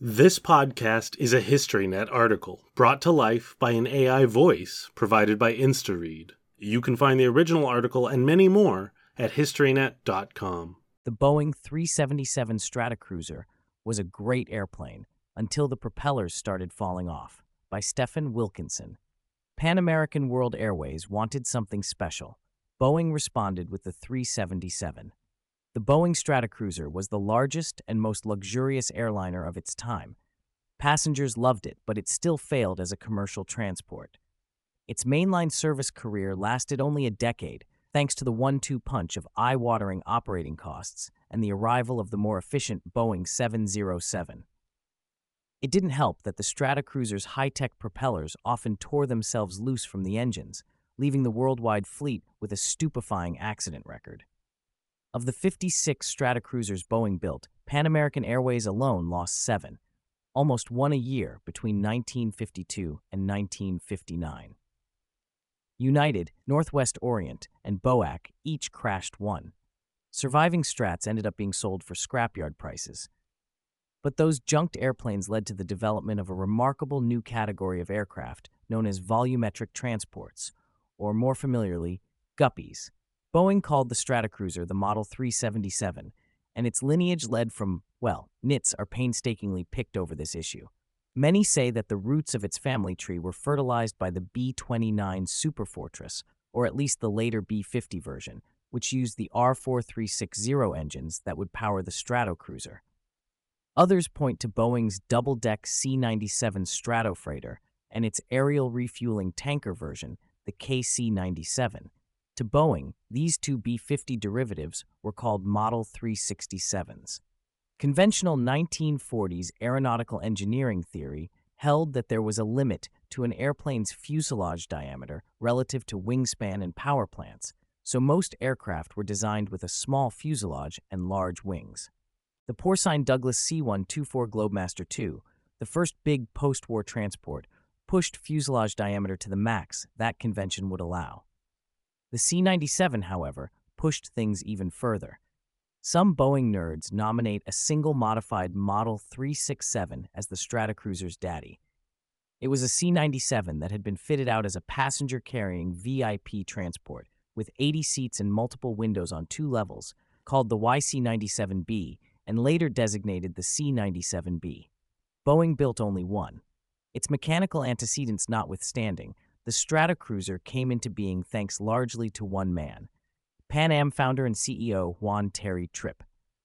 This podcast is a HistoryNet article brought to life by an AI voice provided by InstaRead. You can find the original article and many more at historynet.com. The Boeing 377 Stratocruiser was a great airplane until the propellers started falling off. By Stephen Wilkinson. Pan American World Airways wanted something special. Boeing responded with the 377. The Boeing Stratocruiser was the largest and most luxurious airliner of its time. Passengers loved it, but it still failed as a commercial transport. Its mainline service career lasted only a decade, thanks to the one two punch of eye watering operating costs and the arrival of the more efficient Boeing 707. It didn't help that the Stratocruiser's high tech propellers often tore themselves loose from the engines, leaving the worldwide fleet with a stupefying accident record. Of the 56 Stratocruisers Boeing built, Pan American Airways alone lost seven, almost one a year between 1952 and 1959. United, Northwest Orient, and BOAC each crashed one. Surviving Strats ended up being sold for scrapyard prices. But those junked airplanes led to the development of a remarkable new category of aircraft known as volumetric transports, or more familiarly, guppies. Boeing called the Stratocruiser the Model 377, and its lineage led from, well, nits are painstakingly picked over this issue. Many say that the roots of its family tree were fertilized by the B 29 Superfortress, or at least the later B 50 version, which used the R4360 engines that would power the Stratocruiser. Others point to Boeing's double deck C 97 Stratofreighter and its aerial refueling tanker version, the KC 97, to Boeing, these two B 50 derivatives were called Model 367s. Conventional 1940s aeronautical engineering theory held that there was a limit to an airplane's fuselage diameter relative to wingspan and power plants, so most aircraft were designed with a small fuselage and large wings. The porcine Douglas C 124 Globemaster II, the first big post war transport, pushed fuselage diameter to the max that convention would allow. The C 97, however, pushed things even further. Some Boeing nerds nominate a single modified Model 367 as the Stratocruiser's daddy. It was a C 97 that had been fitted out as a passenger carrying VIP transport with 80 seats and multiple windows on two levels, called the YC 97B, and later designated the C 97B. Boeing built only one. Its mechanical antecedents notwithstanding, the Stratocruiser came into being thanks largely to one man, Pan Am founder and CEO Juan Terry Trippe.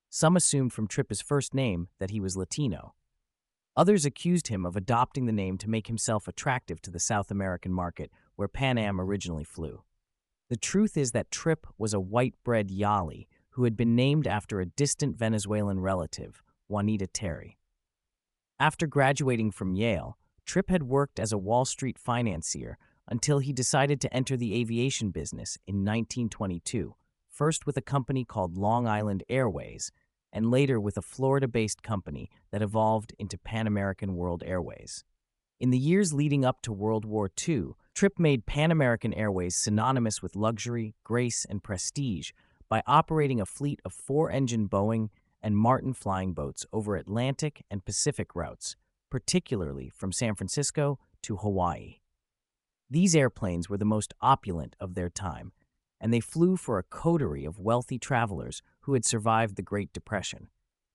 Some assumed from Trippe's first name that he was Latino. Others accused him of adopting the name to make himself attractive to the South American market where Pan Am originally flew. The truth is that Trippe was a white bread Yalie who had been named after a distant Venezuelan relative, Juanita Terry. After graduating from Yale, Trippe had worked as a Wall Street financier until he decided to enter the aviation business in 1922, first with a company called Long Island Airways, and later with a Florida based company that evolved into Pan American World Airways. In the years leading up to World War II, Trippe made Pan American Airways synonymous with luxury, grace, and prestige by operating a fleet of four engine Boeing and Martin flying boats over Atlantic and Pacific routes, particularly from San Francisco to Hawaii. These airplanes were the most opulent of their time, and they flew for a coterie of wealthy travelers who had survived the Great Depression.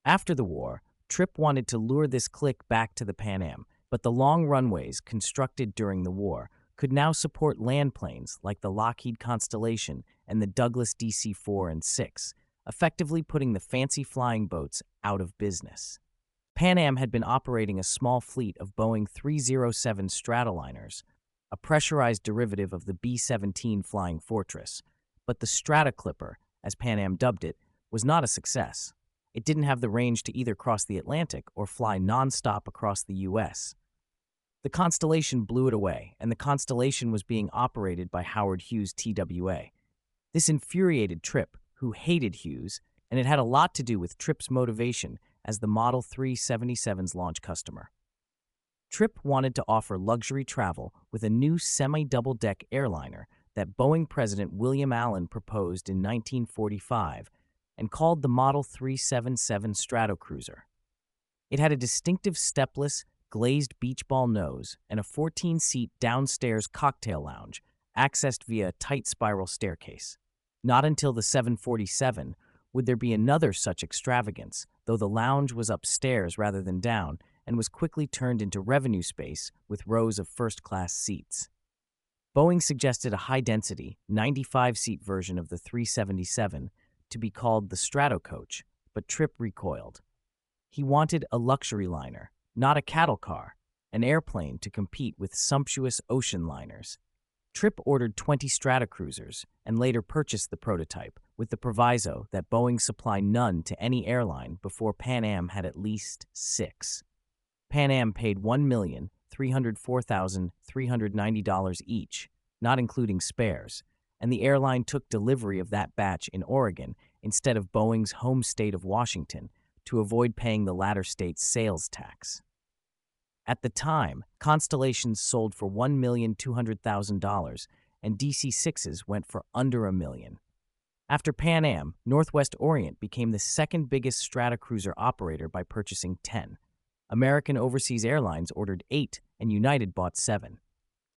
After the war, Trippe wanted to lure this clique back to the Pan Am, but the long runways constructed during the war could now support land planes like the Lockheed Constellation and the Douglas DC 4 and 6, effectively putting the fancy flying boats out of business. Pan Am had been operating a small fleet of Boeing 307 Stratoliners, a pressurized derivative of the B 17 Flying Fortress, but the Stratoclipper, as Pan Am dubbed it, was not a success. It didn't have the range to either cross the Atlantic or fly nonstop across the U.S. The Constellation blew it away, and the Constellation was being operated by Howard Hughes TWA. This infuriated Trippe, who hated Hughes, and it had a lot to do with Trippe's motivation as the Model 377's launch customer. Trippe wanted to offer luxury travel with a new semi double deck airliner that Boeing President William Allen proposed in 1945 and called the Model 377 Stratocruiser. It had a distinctive stepless, glazed beach ball nose and a 14 seat downstairs cocktail lounge, accessed via a tight spiral staircase. Not until the 747 would there be another such extravagance, though the lounge was upstairs rather than down and was quickly turned into revenue space with rows of first class seats. Boeing suggested a high density, 95 seat version of the 377 to be called the Stratocoach, but Trippe recoiled. He wanted a luxury liner, not a cattle car, an airplane to compete with sumptuous ocean liners. Trippe ordered 20 Stratocruisers and later purchased the prototype with the proviso that Boeing supply none to any airline before Pan Am had at least six. Pan Am paid $1,304,390 each, not including spares, and the airline took delivery of that batch in Oregon instead of Boeing's home state of Washington to avoid paying the latter state's sales tax. At the time, Constellations sold for $1,200,000 and DC 6s went for under a million. After Pan Am, Northwest Orient became the second biggest Stratocruiser operator by purchasing 10. American Overseas Airlines ordered 8 and United bought 7.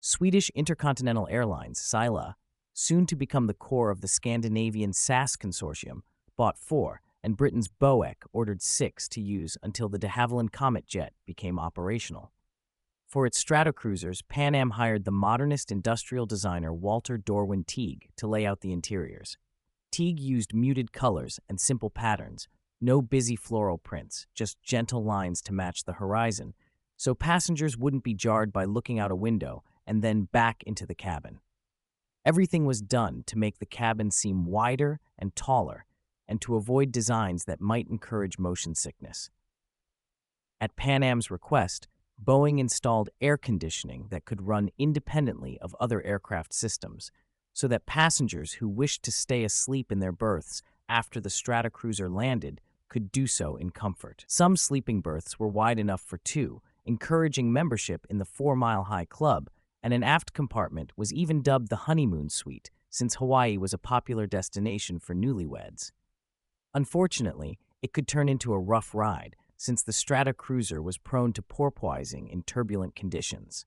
Swedish Intercontinental Airlines, SILA, soon to become the core of the Scandinavian SAS consortium, bought 4 and Britain's BOAC ordered six to use until the de Havilland Comet jet became operational. For its Stratocruisers, Pan Am hired the modernist industrial designer Walter Dorwin Teague to lay out the interiors. Teague used muted colors and simple patterns, no busy floral prints, just gentle lines to match the horizon, so passengers wouldn't be jarred by looking out a window and then back into the cabin. Everything was done to make the cabin seem wider and taller and to avoid designs that might encourage motion sickness. At Pan Am's request, Boeing installed air conditioning that could run independently of other aircraft systems, so that passengers who wished to stay asleep in their berths after the Stratocruiser landed could do so in comfort. Some sleeping berths were wide enough for two, encouraging membership in the Four Mile High Club, and an aft compartment was even dubbed the honeymoon suite, since Hawaii was a popular destination for newlyweds. Unfortunately, it could turn into a rough ride since the Stratocruiser was prone to porpoising in turbulent conditions.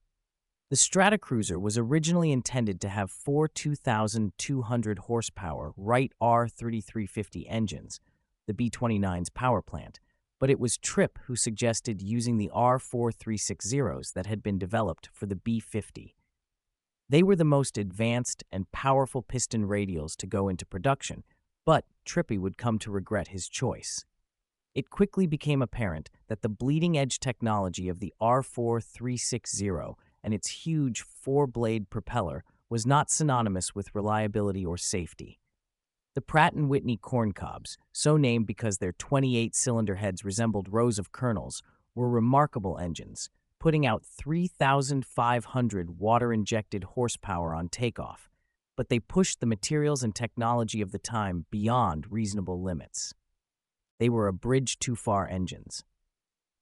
The Stratocruiser was originally intended to have four 2,200 horsepower Wright R3350 engines, the B 29's power plant, but it was Trippe who suggested using the R4360s that had been developed for the B 50. They were the most advanced and powerful piston radials to go into production, but Trippy would come to regret his choice. It quickly became apparent that the bleeding edge technology of the R4360 and its huge four blade propeller was not synonymous with reliability or safety. The Pratt & Whitney corncobs, so named because their 28 cylinder heads resembled rows of kernels, were remarkable engines, putting out 3,500 water injected horsepower on takeoff, but they pushed the materials and technology of the time beyond reasonable limits. They were a bridge too far engines.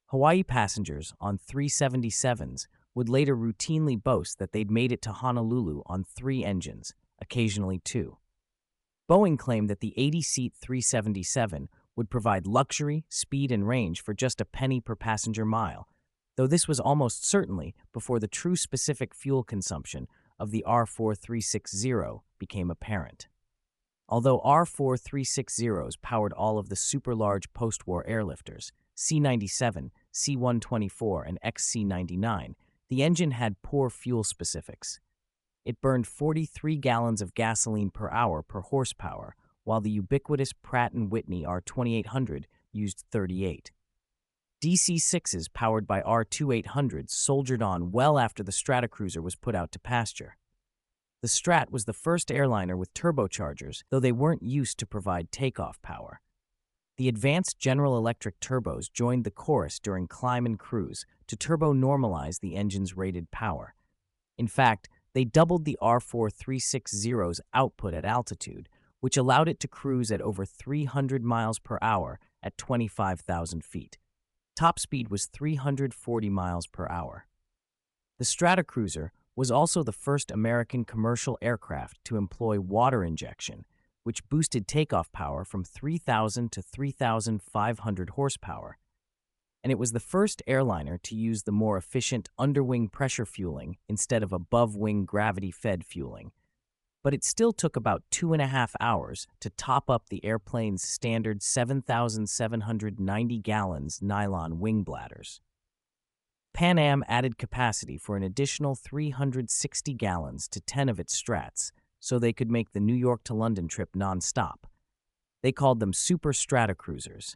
Hawaii passengers on 377s would later routinely boast that they'd made it to Honolulu on three engines, occasionally two. Boeing claimed that the 80 seat 377 would provide luxury, speed, and range for just a penny per passenger mile, though this was almost certainly before the true specific fuel consumption of the R4360 became apparent. Although R4360s powered all of the super large post war airlifters, C 97, C 124, and XC 99, the engine had poor fuel specifics. It burned 43 gallons of gasoline per hour per horsepower, while the ubiquitous Pratt & Whitney R2800 used 38. DC-6s powered by R2800s soldiered on well after the Stratocruiser was put out to pasture. The Strat was the first airliner with turbochargers, though they weren't used to provide takeoff power. The advanced General Electric turbos joined the chorus during climb and cruise to turbo normalize the engine's rated power. In fact, they doubled the R4360's output at altitude, which allowed it to cruise at over 300 miles per hour at 25,000 feet. Top speed was 340 miles per hour. The Stratocruiser was also the first American commercial aircraft to employ water injection, which boosted takeoff power from 3,000 to 3,500 horsepower. And it was the first airliner to use the more efficient underwing pressure fueling instead of above wing gravity fed fueling. But it still took about two and a half hours to top up the airplane's standard 7,790 gallons nylon wing bladders. Pan Am added capacity for an additional 360 gallons to 10 of its strats so they could make the New York to London trip nonstop. They called them Super Stratocruisers.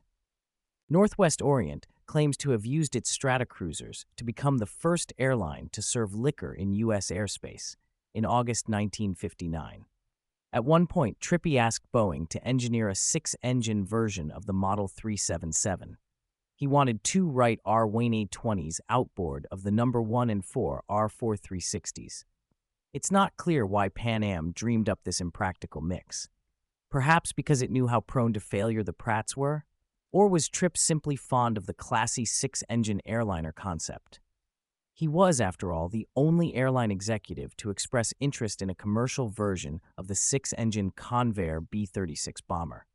Northwest Orient claims to have used its Stratocruisers to become the first airline to serve liquor in U.S. airspace in August 1959. At one point, Trippi asked Boeing to engineer a six engine version of the Model 377. He wanted two Wright R Wayne 20s outboard of the number 1 and 4 R4360s. It's not clear why Pan Am dreamed up this impractical mix. Perhaps because it knew how prone to failure the Pratts were? Or was Trippe simply fond of the classy six engine airliner concept? He was, after all, the only airline executive to express interest in a commercial version of the six engine Convair B 36 bomber.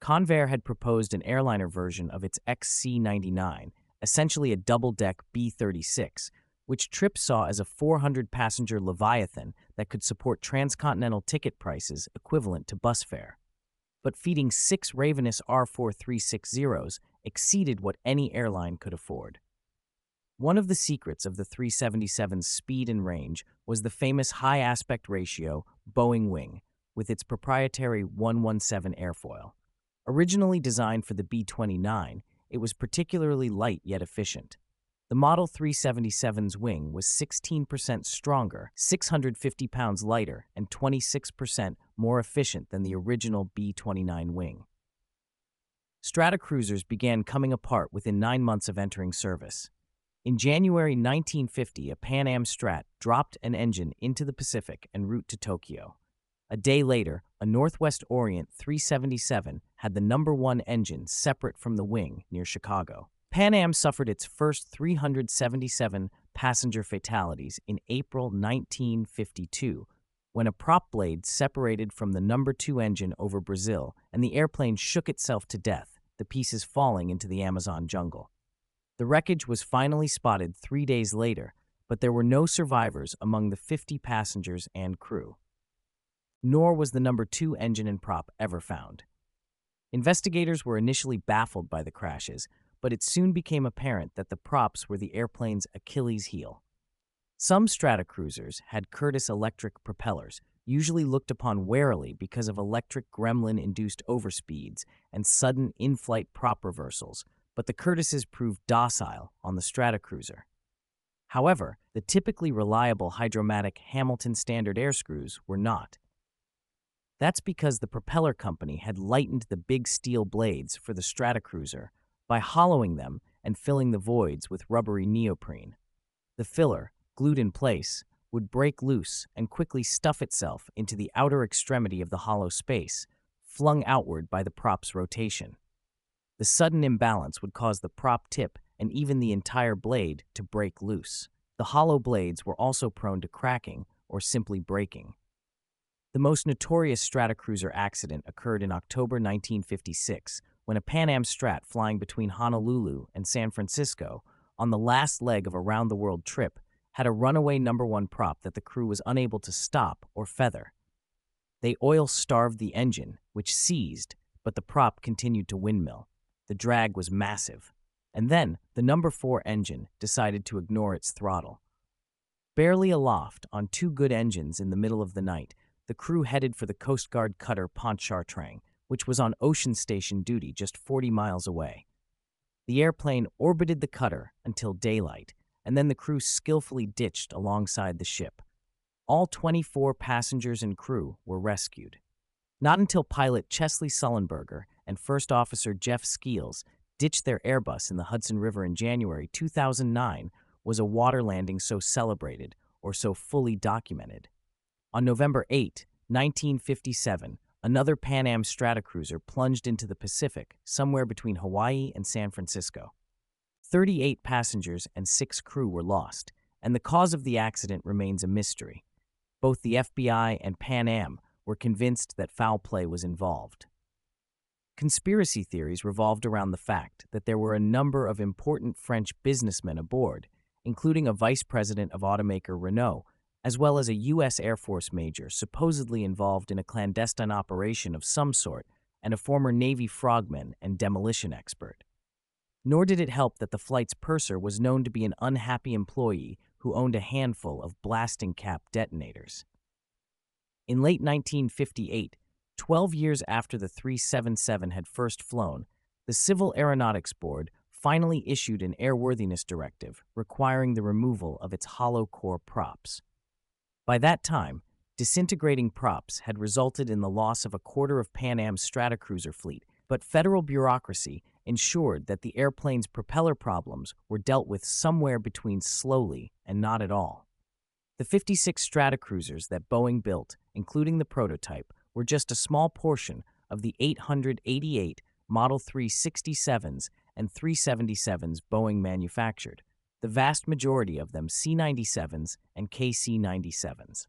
Convair had proposed an airliner version of its XC 99, essentially a double deck B 36, which Trippe saw as a 400 passenger Leviathan that could support transcontinental ticket prices equivalent to bus fare but feeding six Ravenous R4360s exceeded what any airline could afford. One of the secrets of the 377's speed and range was the famous high aspect ratio Boeing wing with its proprietary 117 airfoil. Originally designed for the B 29, it was particularly light yet efficient. The Model 377's wing was 16% stronger, 650 pounds lighter, and 26% more efficient than the original B 29 wing. Stratocruisers began coming apart within nine months of entering service. In January 1950, a Pan Am Strat dropped an engine into the Pacific en route to Tokyo. A day later, a Northwest Orient 377 had the number one engine separate from the wing near Chicago. Pan Am suffered its first 377 passenger fatalities in April 1952 when a prop blade separated from the number two engine over Brazil and the airplane shook itself to death, the pieces falling into the Amazon jungle. The wreckage was finally spotted three days later, but there were no survivors among the 50 passengers and crew. Nor was the number two engine and prop ever found. Investigators were initially baffled by the crashes, but it soon became apparent that the props were the airplane's Achilles heel. Some Stratocruisers had Curtiss electric propellers, usually looked upon warily because of electric gremlin induced overspeeds and sudden in flight prop reversals, but the Curtisses proved docile on the Stratocruiser. However, the typically reliable hydromatic Hamilton standard air screws were not. That's because the propeller company had lightened the big steel blades for the Stratocruiser by hollowing them and filling the voids with rubbery neoprene. The filler, glued in place, would break loose and quickly stuff itself into the outer extremity of the hollow space, flung outward by the prop's rotation. The sudden imbalance would cause the prop tip and even the entire blade to break loose. The hollow blades were also prone to cracking or simply breaking. The most notorious Stratocruiser accident occurred in October 1956 when a Pan Am Strat flying between Honolulu and San Francisco on the last leg of a round the world trip had a runaway number one prop that the crew was unable to stop or feather. They oil starved the engine, which seized, but the prop continued to windmill. The drag was massive. And then the number four engine decided to ignore its throttle. Barely aloft on two good engines in the middle of the night, the crew headed for the Coast Guard cutter Pontchartrain, which was on ocean station duty just 40 miles away. The airplane orbited the cutter until daylight, and then the crew skillfully ditched alongside the ship. All 24 passengers and crew were rescued. Not until pilot Chesley Sullenberger and First Officer Jeff Skiles ditched their Airbus in the Hudson River in January 2009 was a water landing so celebrated or so fully documented. On November 8, 1957, another Pan Am Stratocruiser plunged into the Pacific somewhere between Hawaii and San Francisco. 38 passengers and six crew were lost, and the cause of the accident remains a mystery. Both the FBI and Pan Am were convinced that foul play was involved. Conspiracy theories revolved around the fact that there were a number of important French businessmen aboard, including a vice president of automaker Renault, as well as a U.S. Air Force major supposedly involved in a clandestine operation of some sort and a former Navy frogman and demolition expert. Nor did it help that the flight's purser was known to be an unhappy employee who owned a handful of blasting cap detonators. In late 1958, 12 years after the 377 had first flown, the Civil Aeronautics Board finally issued an airworthiness directive requiring the removal of its hollow core props. By that time, disintegrating props had resulted in the loss of a quarter of Pan Am's Stratocruiser fleet, but federal bureaucracy ensured that the airplane's propeller problems were dealt with somewhere between slowly and not at all. The 56 Stratocruisers that Boeing built, including the prototype, were just a small portion of the 888 Model 367s and 377s Boeing manufactured, the vast majority of them C 97s and KC 97s.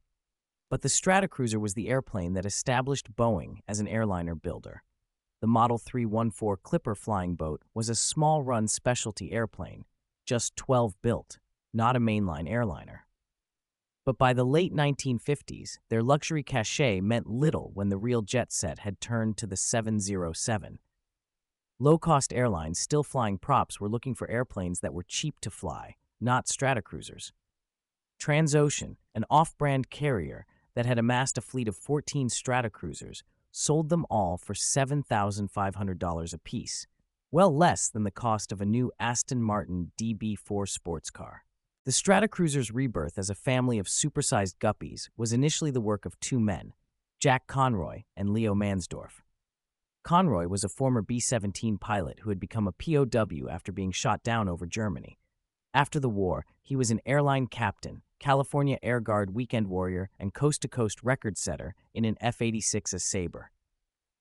But the Stratocruiser was the airplane that established Boeing as an airliner builder. The Model 314 Clipper flying boat was a small run specialty airplane, just 12 built, not a mainline airliner. But by the late 1950s, their luxury cachet meant little when the real jet set had turned to the 707. Low cost airlines still flying props were looking for airplanes that were cheap to fly, not Stratocruisers. Transocean, an off brand carrier that had amassed a fleet of 14 Stratocruisers, sold them all for $7,500 apiece, well less than the cost of a new Aston Martin DB4 sports car. The Stratocruiser's rebirth as a family of supersized guppies was initially the work of two men, Jack Conroy and Leo Mansdorf. Conroy was a former B 17 pilot who had become a POW after being shot down over Germany. After the war, he was an airline captain, California Air Guard weekend warrior, and coast to coast record setter in an F 86 Sabre.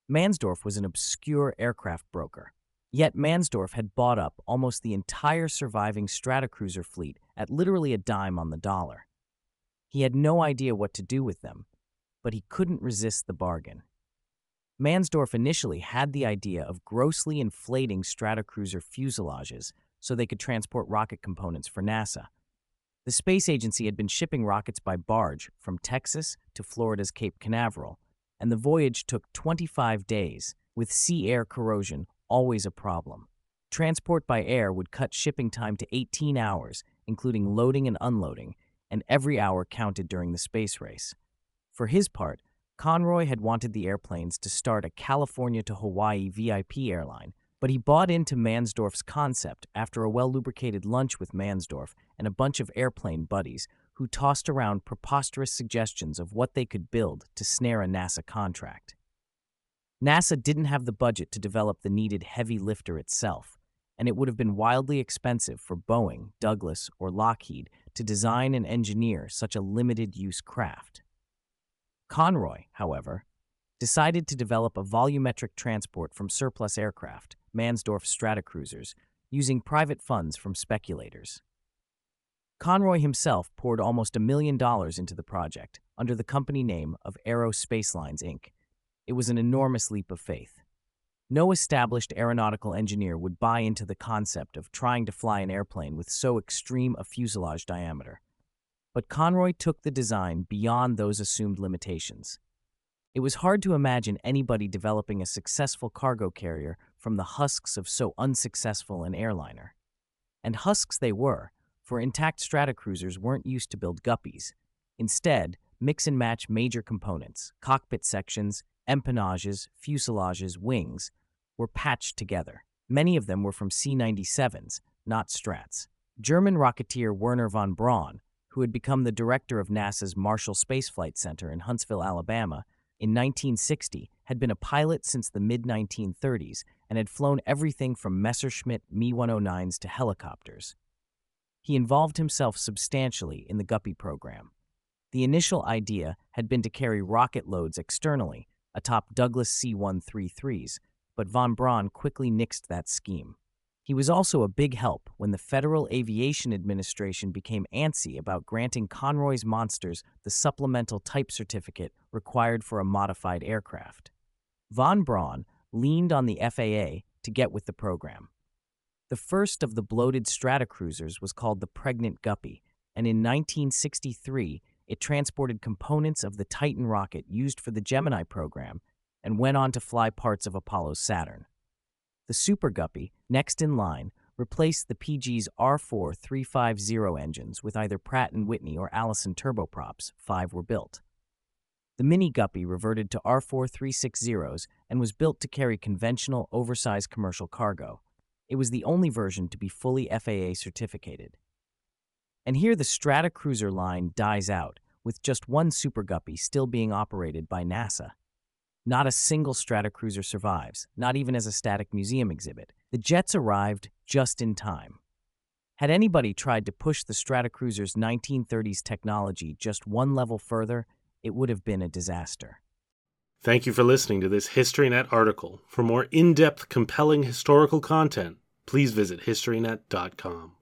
Mansdorf was an obscure aircraft broker. Yet Mansdorf had bought up almost the entire surviving Stratocruiser fleet at literally a dime on the dollar. He had no idea what to do with them, but he couldn't resist the bargain. Mansdorf initially had the idea of grossly inflating Stratocruiser fuselages so they could transport rocket components for NASA. The space agency had been shipping rockets by barge from Texas to Florida's Cape Canaveral, and the voyage took 25 days, with sea air corrosion always a problem. Transport by air would cut shipping time to 18 hours, including loading and unloading, and every hour counted during the space race. For his part, Conroy had wanted the airplanes to start a California to Hawaii VIP airline, but he bought into Mansdorf's concept after a well lubricated lunch with Mansdorf and a bunch of airplane buddies who tossed around preposterous suggestions of what they could build to snare a NASA contract. NASA didn't have the budget to develop the needed heavy lifter itself, and it would have been wildly expensive for Boeing, Douglas, or Lockheed to design and engineer such a limited use craft. Conroy, however, decided to develop a volumetric transport from surplus aircraft, Mansdorf Stratocruisers, using private funds from speculators. Conroy himself poured almost a million dollars into the project under the company name of Aero Spacelines Inc., it was an enormous leap of faith. No established aeronautical engineer would buy into the concept of trying to fly an airplane with so extreme a fuselage diameter. But Conroy took the design beyond those assumed limitations. It was hard to imagine anybody developing a successful cargo carrier from the husks of so unsuccessful an airliner. And husks they were, for intact Stratocruisers weren't used to build guppies. Instead, mix and match major components, cockpit sections, empennages, fuselages, wings, were patched together. Many of them were from C 97s, not Strats. German rocketeer Wernher von Braun, who had become the director of NASA's Marshall Space Flight Center in Huntsville, Alabama, in 1960, had been a pilot since the mid 1930s and had flown everything from Messerschmitt Me 109s to helicopters. He involved himself substantially in the Guppy program. The initial idea had been to carry rocket loads externally, atop Douglas C 133s, but von Braun quickly nixed that scheme. He was also a big help when the Federal Aviation Administration became antsy about granting Conroy's Monsters the supplemental type certificate required for a modified aircraft. Von Braun, leaned on the FAA to get with the program. The first of the bloated Stratocruisers was called the Pregnant Guppy, and in 1963 it transported components of the Titan rocket used for the Gemini program and went on to fly parts of Apollo's Saturn. The Super Guppy, next in line, replaced the PG's R4 350 engines with either Pratt & Whitney or Allison turboprops, five were built. The Mini Guppy reverted to R4 360s and was built to carry conventional, oversized commercial cargo. It was the only version to be fully FAA certificated. And here the Stratocruiser line dies out, with just one Super Guppy still being operated by NASA. Not a single Stratocruiser survives, not even as a static museum exhibit. The jets arrived just in time. Had anybody tried to push the Stratocruiser's 1930s technology just one level further, it would have been a disaster. Thank you for listening to this HistoryNet article. For more in depth, compelling historical content, please visit HistoryNet.com.